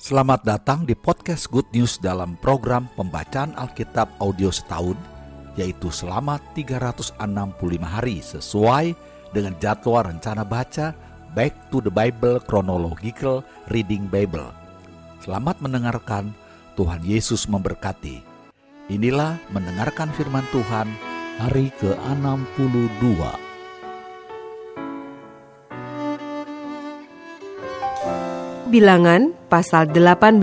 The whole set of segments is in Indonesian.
Selamat datang di podcast Good News dalam program pembacaan Alkitab audio setahun, yaitu selama 365 hari sesuai dengan jadwal rencana baca Back to the Bible Chronological Reading Bible. Selamat mendengarkan, Tuhan Yesus memberkati. Inilah mendengarkan firman Tuhan hari ke-62. Bilangan pasal 18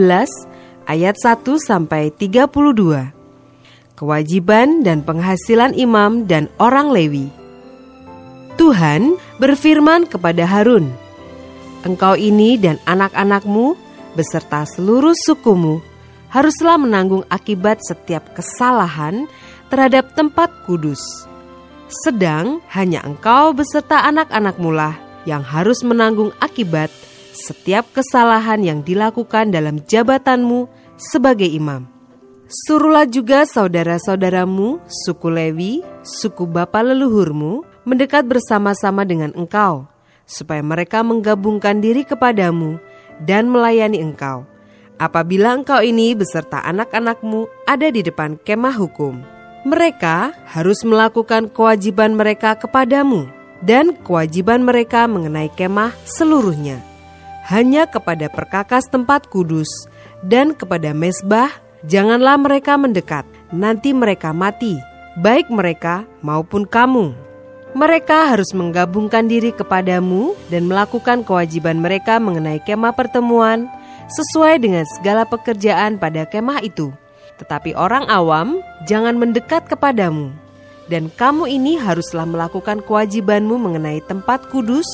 ayat 1 sampai 32. Kewajiban dan penghasilan imam dan orang Lewi. Tuhan berfirman kepada Harun, Engkau ini dan anak-anakmu beserta seluruh sukumu haruslah menanggung akibat setiap kesalahan terhadap tempat kudus. Sedang hanya engkau beserta anak-anakmu lah yang harus menanggung akibat setiap kesalahan yang dilakukan dalam jabatanmu sebagai imam. Suruhlah juga saudara-saudaramu, suku Lewi, suku bapa leluhurmu, mendekat bersama-sama dengan engkau, supaya mereka menggabungkan diri kepadamu dan melayani engkau. Apabila engkau ini beserta anak-anakmu ada di depan kemah hukum, mereka harus melakukan kewajiban mereka kepadamu dan kewajiban mereka mengenai kemah seluruhnya hanya kepada perkakas tempat kudus dan kepada mesbah, janganlah mereka mendekat, nanti mereka mati, baik mereka maupun kamu. Mereka harus menggabungkan diri kepadamu dan melakukan kewajiban mereka mengenai kemah pertemuan sesuai dengan segala pekerjaan pada kemah itu. Tetapi orang awam jangan mendekat kepadamu, dan kamu ini haruslah melakukan kewajibanmu mengenai tempat kudus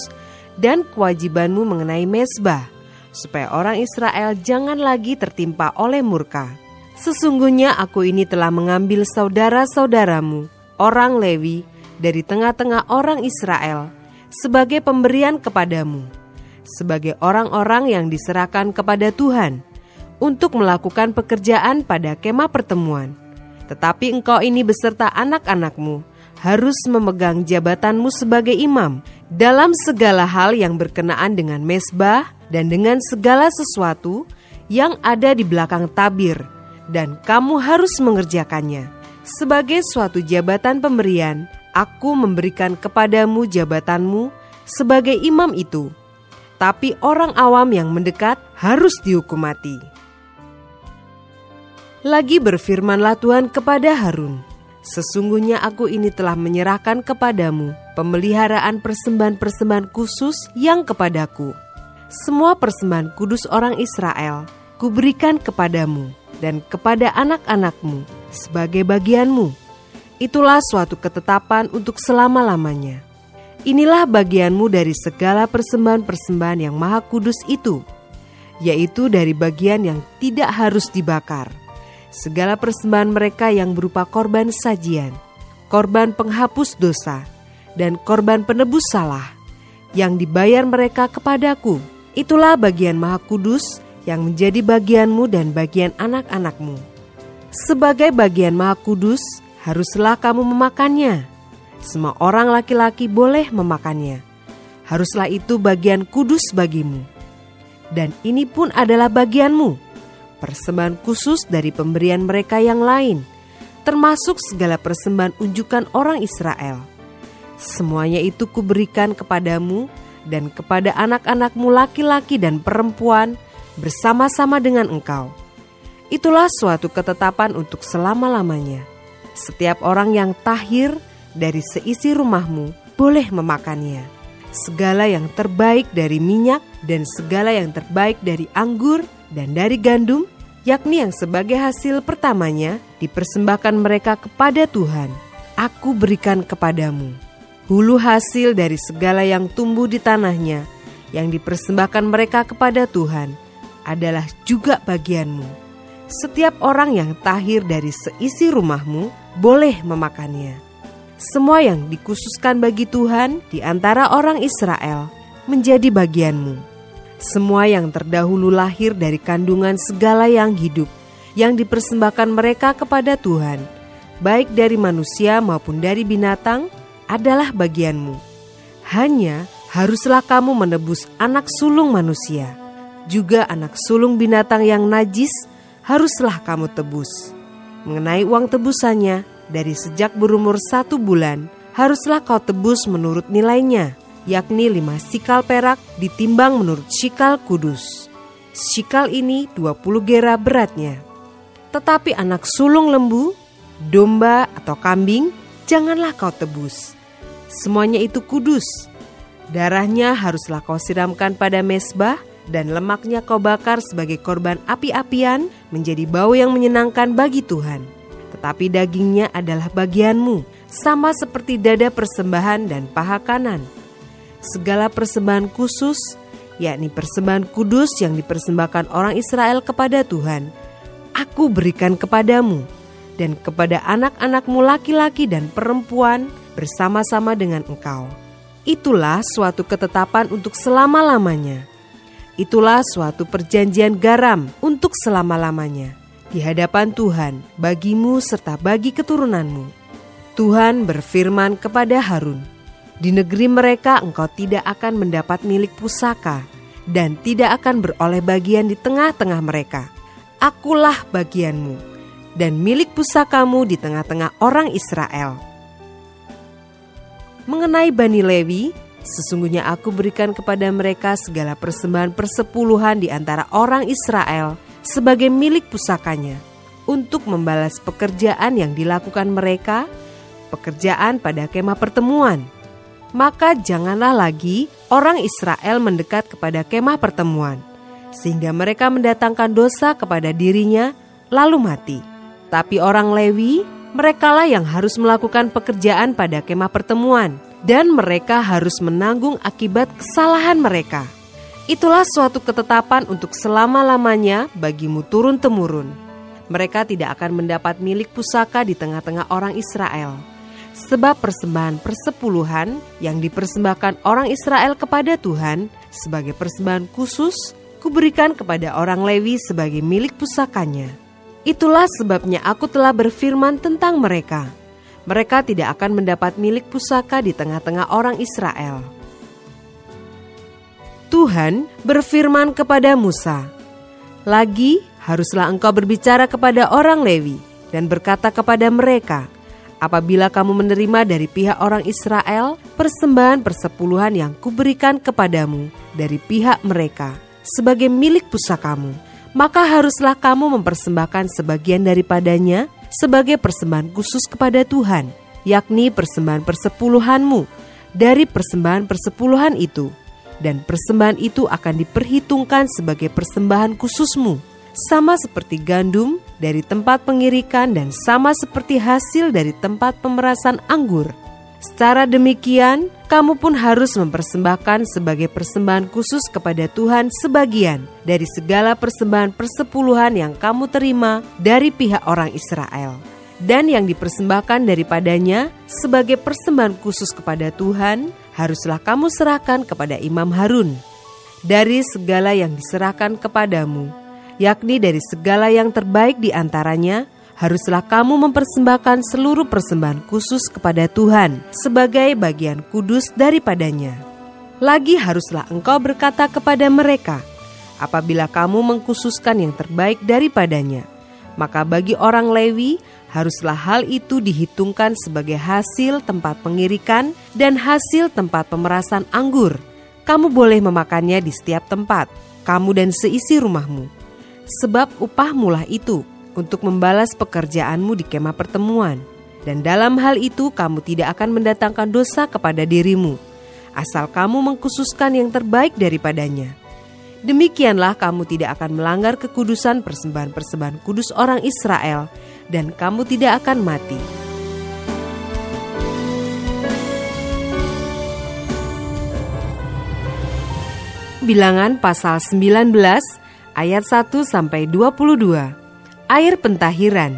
dan kewajibanmu mengenai mesbah, supaya orang Israel jangan lagi tertimpa oleh murka. Sesungguhnya aku ini telah mengambil saudara-saudaramu, orang Lewi, dari tengah-tengah orang Israel, sebagai pemberian kepadamu, sebagai orang-orang yang diserahkan kepada Tuhan, untuk melakukan pekerjaan pada kemah pertemuan. Tetapi engkau ini beserta anak-anakmu, harus memegang jabatanmu sebagai imam dalam segala hal yang berkenaan dengan mesbah dan dengan segala sesuatu yang ada di belakang tabir, dan kamu harus mengerjakannya. Sebagai suatu jabatan pemberian, aku memberikan kepadamu jabatanmu sebagai imam itu. Tapi orang awam yang mendekat harus dihukum mati. Lagi berfirmanlah Tuhan kepada Harun, Sesungguhnya aku ini telah menyerahkan kepadamu pemeliharaan persembahan-persembahan khusus yang kepadaku. Semua persembahan kudus orang Israel kuberikan kepadamu dan kepada anak-anakmu sebagai bagianmu. Itulah suatu ketetapan untuk selama-lamanya. Inilah bagianmu dari segala persembahan-persembahan yang maha kudus itu, yaitu dari bagian yang tidak harus dibakar – segala persembahan mereka yang berupa korban sajian, korban penghapus dosa, dan korban penebus salah yang dibayar mereka kepadaku. Itulah bagian Maha Kudus yang menjadi bagianmu dan bagian anak-anakmu. Sebagai bagian Maha Kudus, haruslah kamu memakannya. Semua orang laki-laki boleh memakannya. Haruslah itu bagian kudus bagimu. Dan ini pun adalah bagianmu persembahan khusus dari pemberian mereka yang lain, termasuk segala persembahan unjukan orang Israel. Semuanya itu kuberikan kepadamu dan kepada anak-anakmu laki-laki dan perempuan bersama-sama dengan engkau. Itulah suatu ketetapan untuk selama-lamanya. Setiap orang yang tahir dari seisi rumahmu boleh memakannya. Segala yang terbaik dari minyak dan segala yang terbaik dari anggur dan dari gandum yakni yang sebagai hasil pertamanya dipersembahkan mereka kepada Tuhan. Aku berikan kepadamu hulu hasil dari segala yang tumbuh di tanahnya yang dipersembahkan mereka kepada Tuhan adalah juga bagianmu. Setiap orang yang tahir dari seisi rumahmu boleh memakannya. Semua yang dikhususkan bagi Tuhan di antara orang Israel menjadi bagianmu semua yang terdahulu lahir dari kandungan segala yang hidup, yang dipersembahkan mereka kepada Tuhan, baik dari manusia maupun dari binatang, adalah bagianmu. Hanya haruslah kamu menebus anak sulung manusia, juga anak sulung binatang yang najis haruslah kamu tebus. Mengenai uang tebusannya, dari sejak berumur satu bulan, haruslah kau tebus menurut nilainya, yakni lima sikal perak ditimbang menurut sikal kudus. Sikal ini 20 gera beratnya. Tetapi anak sulung lembu, domba atau kambing, janganlah kau tebus. Semuanya itu kudus. Darahnya haruslah kau siramkan pada mesbah, dan lemaknya kau bakar sebagai korban api-apian menjadi bau yang menyenangkan bagi Tuhan. Tetapi dagingnya adalah bagianmu, sama seperti dada persembahan dan paha kanan. Segala persembahan khusus, yakni persembahan kudus yang dipersembahkan orang Israel kepada Tuhan, aku berikan kepadamu dan kepada anak-anakmu laki-laki dan perempuan bersama-sama dengan engkau. Itulah suatu ketetapan untuk selama-lamanya Itulah suatu perjanjian garam untuk selama-lamanya di hadapan Tuhan bagimu serta bagi keturunanmu. Tuhan berfirman kepada Harun, "Di negeri mereka engkau tidak akan mendapat milik pusaka dan tidak akan beroleh bagian di tengah-tengah mereka. Akulah bagianmu dan milik pusakamu di tengah-tengah orang Israel." Mengenai Bani Lewi, Sesungguhnya aku berikan kepada mereka segala persembahan persepuluhan di antara orang Israel sebagai milik pusakanya untuk membalas pekerjaan yang dilakukan mereka, pekerjaan pada kemah pertemuan. Maka janganlah lagi orang Israel mendekat kepada kemah pertemuan, sehingga mereka mendatangkan dosa kepada dirinya lalu mati. Tapi orang Lewi, merekalah yang harus melakukan pekerjaan pada kemah pertemuan, dan mereka harus menanggung akibat kesalahan mereka. Itulah suatu ketetapan untuk selama-lamanya bagimu turun-temurun. Mereka tidak akan mendapat milik pusaka di tengah-tengah orang Israel. Sebab persembahan persepuluhan yang dipersembahkan orang Israel kepada Tuhan sebagai persembahan khusus, kuberikan kepada orang Lewi sebagai milik pusakanya. Itulah sebabnya aku telah berfirman tentang mereka mereka tidak akan mendapat milik pusaka di tengah-tengah orang Israel. Tuhan berfirman kepada Musa, "Lagi haruslah engkau berbicara kepada orang Lewi dan berkata kepada mereka, apabila kamu menerima dari pihak orang Israel persembahan persepuluhan yang kuberikan kepadamu dari pihak mereka sebagai milik pusakamu, maka haruslah kamu mempersembahkan sebagian daripadanya sebagai persembahan khusus kepada Tuhan, yakni persembahan persepuluhanmu dari persembahan persepuluhan itu. Dan persembahan itu akan diperhitungkan sebagai persembahan khususmu, sama seperti gandum dari tempat pengirikan dan sama seperti hasil dari tempat pemerasan anggur. Secara demikian, kamu pun harus mempersembahkan sebagai persembahan khusus kepada Tuhan sebagian dari segala persembahan persepuluhan yang kamu terima dari pihak orang Israel. Dan yang dipersembahkan daripadanya sebagai persembahan khusus kepada Tuhan, haruslah kamu serahkan kepada Imam Harun. Dari segala yang diserahkan kepadamu, yakni dari segala yang terbaik di antaranya, haruslah kamu mempersembahkan seluruh persembahan khusus kepada Tuhan sebagai bagian kudus daripadanya. Lagi haruslah engkau berkata kepada mereka, apabila kamu mengkhususkan yang terbaik daripadanya, maka bagi orang Lewi haruslah hal itu dihitungkan sebagai hasil tempat pengirikan dan hasil tempat pemerasan anggur. Kamu boleh memakannya di setiap tempat, kamu dan seisi rumahmu. Sebab upahmulah itu untuk membalas pekerjaanmu di kemah pertemuan. Dan dalam hal itu kamu tidak akan mendatangkan dosa kepada dirimu, asal kamu mengkhususkan yang terbaik daripadanya. Demikianlah kamu tidak akan melanggar kekudusan persembahan-persembahan kudus orang Israel, dan kamu tidak akan mati. Bilangan pasal 19 ayat 1 sampai 22 air pentahiran.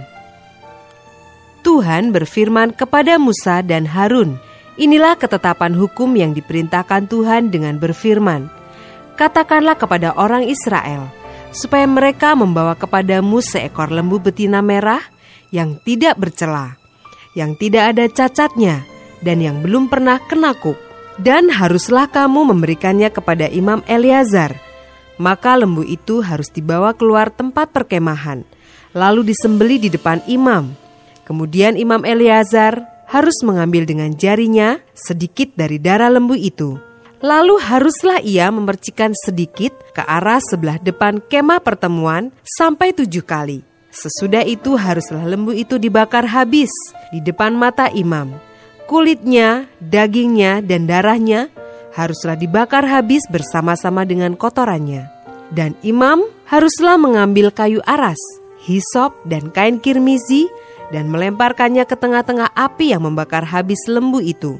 Tuhan berfirman kepada Musa dan Harun, Inilah ketetapan hukum yang diperintahkan Tuhan dengan berfirman, Katakanlah kepada orang Israel, supaya mereka membawa kepadamu seekor lembu betina merah yang tidak bercela, yang tidak ada cacatnya, dan yang belum pernah kenakuk. Dan haruslah kamu memberikannya kepada Imam Eleazar, Maka lembu itu harus dibawa keluar tempat perkemahan, lalu disembeli di depan imam. Kemudian Imam Eleazar harus mengambil dengan jarinya sedikit dari darah lembu itu. Lalu haruslah ia memercikan sedikit ke arah sebelah depan kemah pertemuan sampai tujuh kali. Sesudah itu haruslah lembu itu dibakar habis di depan mata imam. Kulitnya, dagingnya, dan darahnya haruslah dibakar habis bersama-sama dengan kotorannya. Dan imam haruslah mengambil kayu aras, hisop, dan kain kirmizi dan melemparkannya ke tengah-tengah api yang membakar habis lembu itu.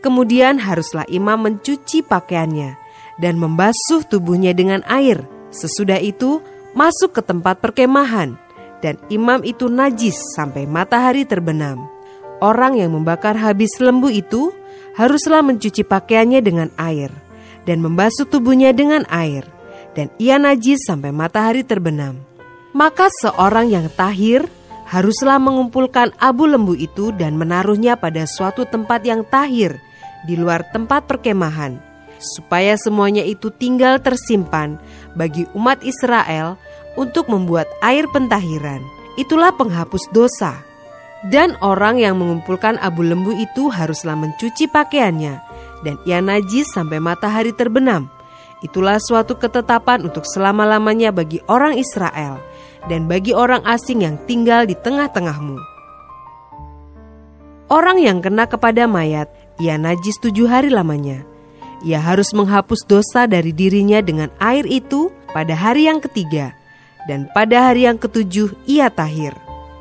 Kemudian haruslah imam mencuci pakaiannya dan membasuh tubuhnya dengan air. Sesudah itu masuk ke tempat perkemahan dan imam itu najis sampai matahari terbenam. Orang yang membakar habis lembu itu haruslah mencuci pakaiannya dengan air dan membasuh tubuhnya dengan air, dan ia najis sampai matahari terbenam. Maka seorang yang tahir haruslah mengumpulkan abu lembu itu dan menaruhnya pada suatu tempat yang tahir di luar tempat perkemahan, supaya semuanya itu tinggal tersimpan bagi umat Israel untuk membuat air pentahiran. Itulah penghapus dosa dan orang yang mengumpulkan abu lembu itu haruslah mencuci pakaiannya, dan ia najis sampai matahari terbenam. Itulah suatu ketetapan untuk selama-lamanya bagi orang Israel dan bagi orang asing yang tinggal di tengah-tengahmu. Orang yang kena kepada mayat, ia najis tujuh hari lamanya. Ia harus menghapus dosa dari dirinya dengan air itu pada hari yang ketiga, dan pada hari yang ketujuh ia tahir.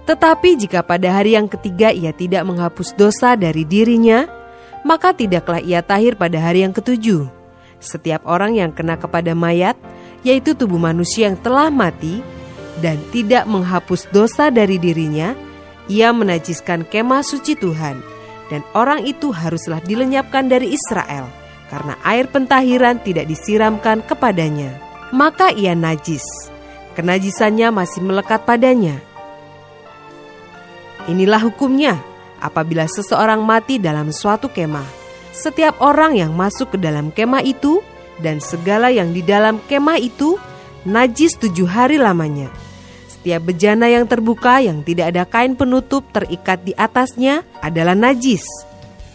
Tetapi jika pada hari yang ketiga ia tidak menghapus dosa dari dirinya, maka tidaklah ia tahir pada hari yang ketujuh. Setiap orang yang kena kepada mayat, yaitu tubuh manusia yang telah mati, dan tidak menghapus dosa dari dirinya, ia menajiskan kemah suci Tuhan, dan orang itu haruslah dilenyapkan dari Israel, karena air pentahiran tidak disiramkan kepadanya. Maka ia najis, kenajisannya masih melekat padanya, Inilah hukumnya apabila seseorang mati dalam suatu kemah. Setiap orang yang masuk ke dalam kemah itu dan segala yang di dalam kemah itu najis tujuh hari lamanya. Setiap bejana yang terbuka yang tidak ada kain penutup terikat di atasnya adalah najis.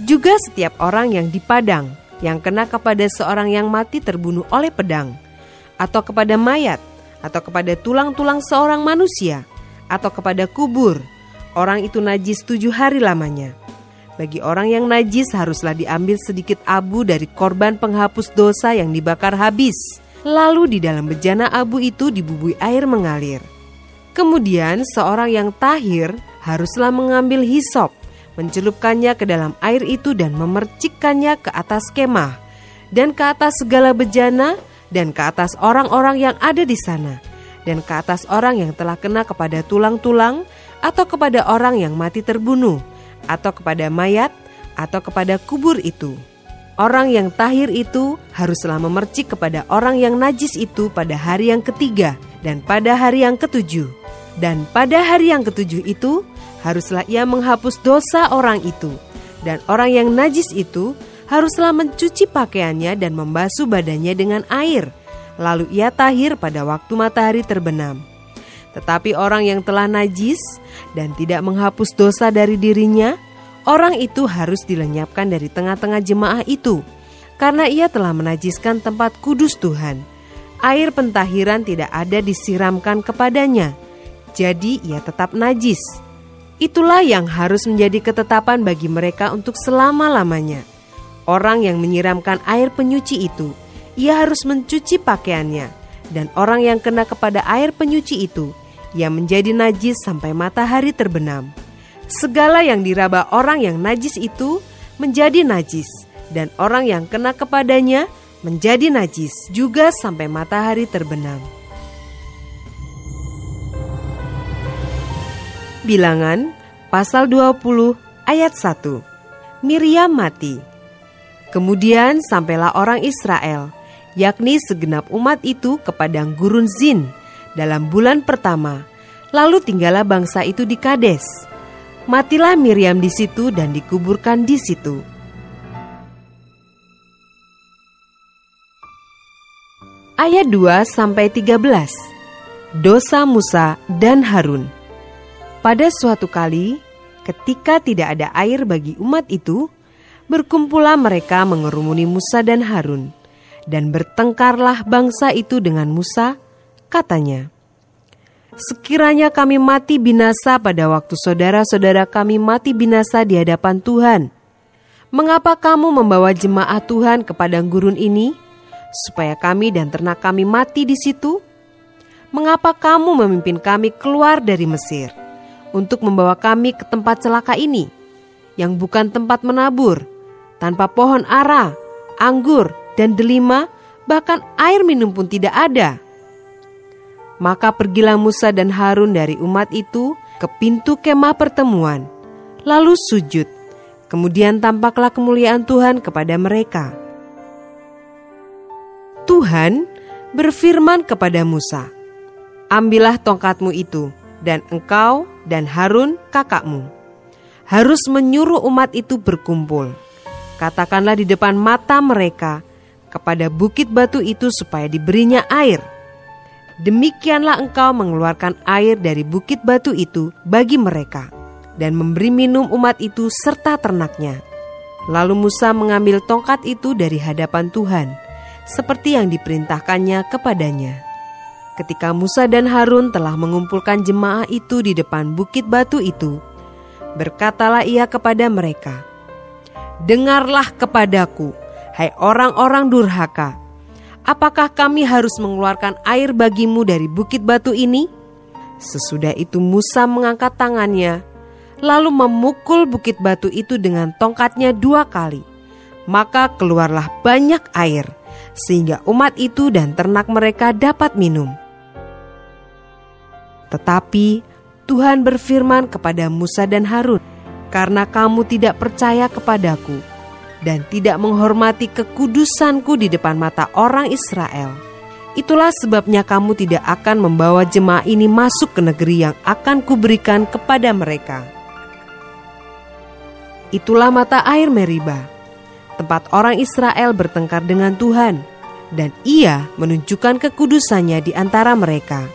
Juga setiap orang yang di padang yang kena kepada seorang yang mati terbunuh oleh pedang, atau kepada mayat, atau kepada tulang-tulang seorang manusia, atau kepada kubur, orang itu najis tujuh hari lamanya. Bagi orang yang najis haruslah diambil sedikit abu dari korban penghapus dosa yang dibakar habis. Lalu di dalam bejana abu itu dibubui air mengalir. Kemudian seorang yang tahir haruslah mengambil hisop, mencelupkannya ke dalam air itu dan memercikkannya ke atas kemah, dan ke atas segala bejana, dan ke atas orang-orang yang ada di sana, dan ke atas orang yang telah kena kepada tulang-tulang, atau kepada orang yang mati terbunuh, atau kepada mayat, atau kepada kubur itu. Orang yang tahir itu haruslah memercik kepada orang yang najis itu pada hari yang ketiga dan pada hari yang ketujuh. Dan pada hari yang ketujuh itu haruslah ia menghapus dosa orang itu. Dan orang yang najis itu haruslah mencuci pakaiannya dan membasuh badannya dengan air. Lalu ia tahir pada waktu matahari terbenam. Tetapi orang yang telah najis dan tidak menghapus dosa dari dirinya, orang itu harus dilenyapkan dari tengah-tengah jemaah itu, karena ia telah menajiskan tempat kudus Tuhan. Air pentahiran tidak ada disiramkan kepadanya, jadi ia tetap najis. Itulah yang harus menjadi ketetapan bagi mereka untuk selama-lamanya. Orang yang menyiramkan air penyuci itu, ia harus mencuci pakaiannya, dan orang yang kena kepada air penyuci itu, ia menjadi najis sampai matahari terbenam. Segala yang diraba orang yang najis itu menjadi najis, dan orang yang kena kepadanya menjadi najis juga sampai matahari terbenam. Bilangan pasal 20 ayat 1 Miriam mati Kemudian sampailah orang Israel, yakni segenap umat itu ke padang gurun Zin, dalam bulan pertama. Lalu tinggallah bangsa itu di Kades. Matilah Miriam di situ dan dikuburkan di situ. Ayat 2 sampai 13. Dosa Musa dan Harun. Pada suatu kali, ketika tidak ada air bagi umat itu, berkumpullah mereka mengerumuni Musa dan Harun, dan bertengkarlah bangsa itu dengan Musa, katanya, Sekiranya kami mati binasa pada waktu saudara-saudara kami mati binasa di hadapan Tuhan, mengapa kamu membawa jemaat Tuhan ke padang gurun ini?' supaya kami dan ternak kami mati di situ? Mengapa kamu memimpin kami keluar dari Mesir untuk membawa kami ke tempat celaka ini, yang bukan tempat menabur, tanpa pohon ara, anggur, dan delima, bahkan air minum pun tidak ada? Maka pergilah Musa dan Harun dari umat itu ke pintu kemah pertemuan, lalu sujud. Kemudian tampaklah kemuliaan Tuhan kepada mereka. Tuhan berfirman kepada Musa, Ambillah tongkatmu itu, dan engkau dan Harun kakakmu harus menyuruh umat itu berkumpul. Katakanlah di depan mata mereka kepada bukit batu itu supaya diberinya air. Demikianlah engkau mengeluarkan air dari bukit batu itu bagi mereka dan memberi minum umat itu serta ternaknya. Lalu Musa mengambil tongkat itu dari hadapan Tuhan seperti yang diperintahkannya kepadanya. Ketika Musa dan Harun telah mengumpulkan jemaah itu di depan bukit batu itu, berkatalah ia kepada mereka, "Dengarlah kepadaku, hai orang-orang durhaka, apakah kami harus mengeluarkan air bagimu dari bukit batu ini?" Sesudah itu Musa mengangkat tangannya, lalu memukul bukit batu itu dengan tongkatnya dua kali. Maka keluarlah banyak air, sehingga umat itu dan ternak mereka dapat minum. Tetapi Tuhan berfirman kepada Musa dan Harun, "Karena kamu tidak percaya kepadaku dan tidak menghormati kekudusanku di depan mata orang Israel, itulah sebabnya kamu tidak akan membawa jemaah ini masuk ke negeri yang akan kuberikan kepada mereka." Itulah mata air Meribah tempat orang Israel bertengkar dengan Tuhan, dan ia menunjukkan kekudusannya di antara mereka.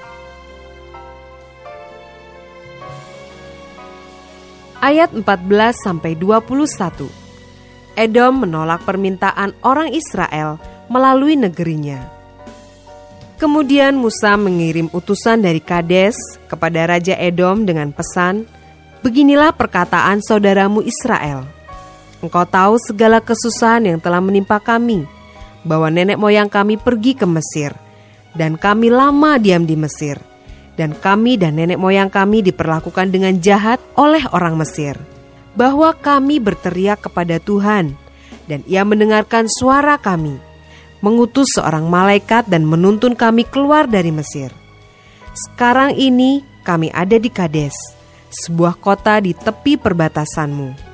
Ayat 14 sampai 21. Edom menolak permintaan orang Israel melalui negerinya. Kemudian Musa mengirim utusan dari Kades kepada Raja Edom dengan pesan, Beginilah perkataan saudaramu Israel Engkau tahu segala kesusahan yang telah menimpa kami, bahwa nenek moyang kami pergi ke Mesir, dan kami lama diam di Mesir, dan kami dan nenek moyang kami diperlakukan dengan jahat oleh orang Mesir, bahwa kami berteriak kepada Tuhan, dan Ia mendengarkan suara kami, mengutus seorang malaikat dan menuntun kami keluar dari Mesir. Sekarang ini kami ada di Kades, sebuah kota di tepi perbatasanmu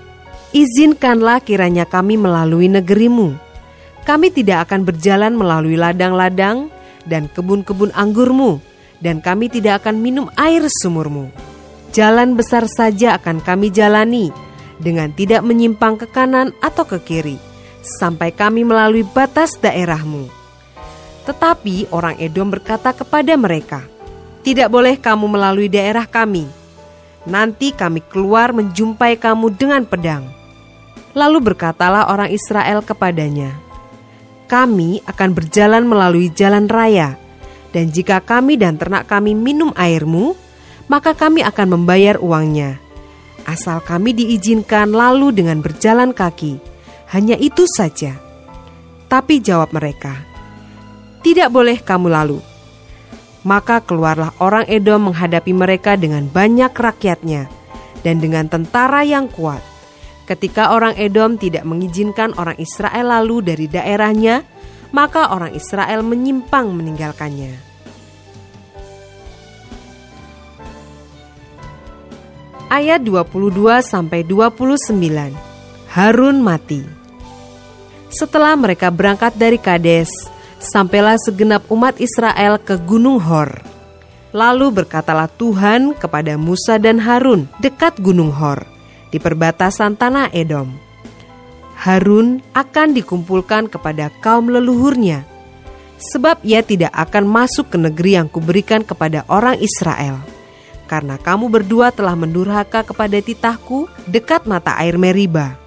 izinkanlah kiranya kami melalui negerimu. Kami tidak akan berjalan melalui ladang-ladang dan kebun-kebun anggurmu, dan kami tidak akan minum air sumurmu. Jalan besar saja akan kami jalani, dengan tidak menyimpang ke kanan atau ke kiri, sampai kami melalui batas daerahmu. Tetapi orang Edom berkata kepada mereka, "Tidak boleh kamu melalui daerah kami. Nanti kami keluar menjumpai kamu dengan pedang." Lalu berkatalah orang Israel kepadanya, "Kami akan berjalan melalui jalan raya, dan jika kami dan ternak kami minum airmu, maka kami akan membayar uangnya. Asal kami diizinkan lalu dengan berjalan kaki, hanya itu saja." Tapi jawab mereka, "Tidak boleh kamu lalu." Maka keluarlah orang Edom menghadapi mereka dengan banyak rakyatnya dan dengan tentara yang kuat Ketika orang Edom tidak mengizinkan orang Israel lalu dari daerahnya, maka orang Israel menyimpang meninggalkannya. Ayat 22 sampai 29. Harun mati. Setelah mereka berangkat dari Kades, sampailah segenap umat Israel ke Gunung Hor. Lalu berkatalah Tuhan kepada Musa dan Harun dekat Gunung Hor di perbatasan tanah Edom. Harun akan dikumpulkan kepada kaum leluhurnya, sebab ia tidak akan masuk ke negeri yang kuberikan kepada orang Israel. Karena kamu berdua telah mendurhaka kepada titahku dekat mata air Meriba.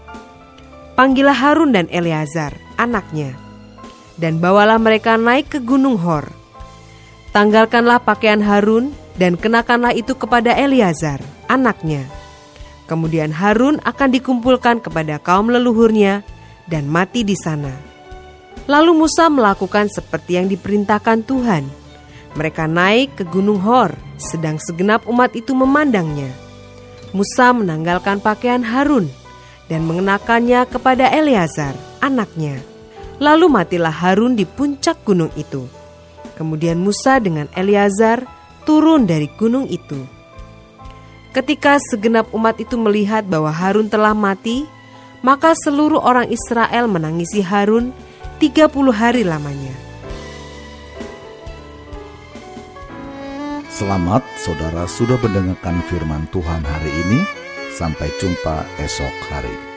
Panggillah Harun dan Eleazar, anaknya, dan bawalah mereka naik ke gunung Hor. Tanggalkanlah pakaian Harun dan kenakanlah itu kepada Eleazar, anaknya. Kemudian Harun akan dikumpulkan kepada kaum leluhurnya dan mati di sana. Lalu Musa melakukan seperti yang diperintahkan Tuhan. Mereka naik ke Gunung Hor, sedang segenap umat itu memandangnya. Musa menanggalkan pakaian Harun dan mengenakannya kepada Eleazar, anaknya. Lalu matilah Harun di puncak gunung itu. Kemudian Musa dengan Eleazar turun dari gunung itu. Ketika segenap umat itu melihat bahwa Harun telah mati, maka seluruh orang Israel menangisi Harun 30 hari lamanya. Selamat saudara sudah mendengarkan firman Tuhan hari ini. Sampai jumpa esok hari.